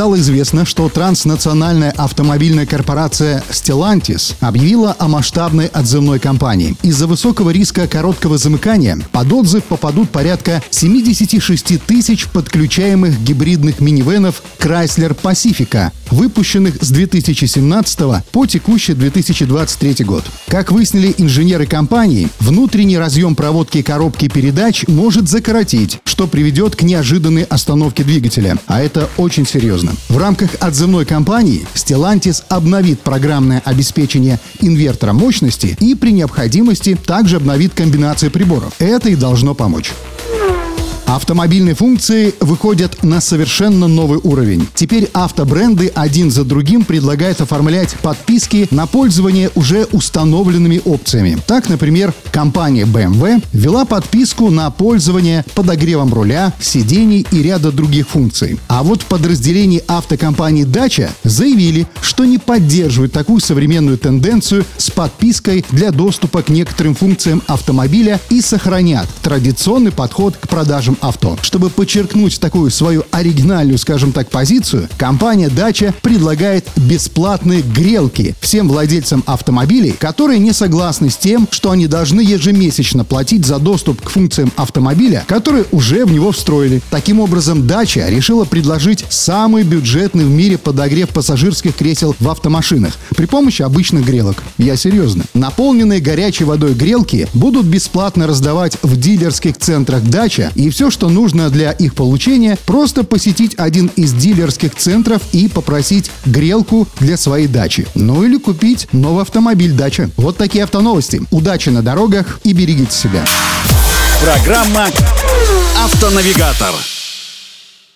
стало известно, что транснациональная автомобильная корпорация Stellantis объявила о масштабной отзывной кампании. Из-за высокого риска короткого замыкания под отзыв попадут порядка 76 тысяч подключаемых гибридных минивенов Chrysler Pacifica, выпущенных с 2017 по текущий 2023 год. Как выяснили инженеры компании, внутренний разъем проводки коробки передач может закоротить, что приведет к неожиданной остановке двигателя. А это очень серьезно. В рамках отзывной кампании Stellantis обновит программное обеспечение инвертора мощности и при необходимости также обновит комбинации приборов. Это и должно помочь. Автомобильные функции выходят на совершенно новый уровень. Теперь автобренды один за другим предлагают оформлять подписки на пользование уже установленными опциями. Так, например, компания BMW ввела подписку на пользование подогревом руля, сидений и ряда других функций. А вот в подразделении автокомпании Дача заявили, что не поддерживают такую современную тенденцию с подпиской для доступа к некоторым функциям автомобиля и сохранят традиционный подход к продажам авто. Чтобы подчеркнуть такую свою оригинальную, скажем так, позицию, компания Дача предлагает бесплатные грелки всем владельцам автомобилей, которые не согласны с тем, что они должны ежемесячно платить за доступ к функциям автомобиля, которые уже в него встроили. Таким образом, Дача решила предложить самый бюджетный в мире подогрев пассажирских кресел в автомашинах при помощи обычных грелок. Я серьезно. Наполненные горячей водой грелки будут бесплатно раздавать в дилерских центрах Дача, и что нужно для их получения, просто посетить один из дилерских центров и попросить грелку для своей дачи. Ну или купить новый автомобиль дача. Вот такие автоновости. Удачи на дорогах и берегите себя. Программа «Автонавигатор».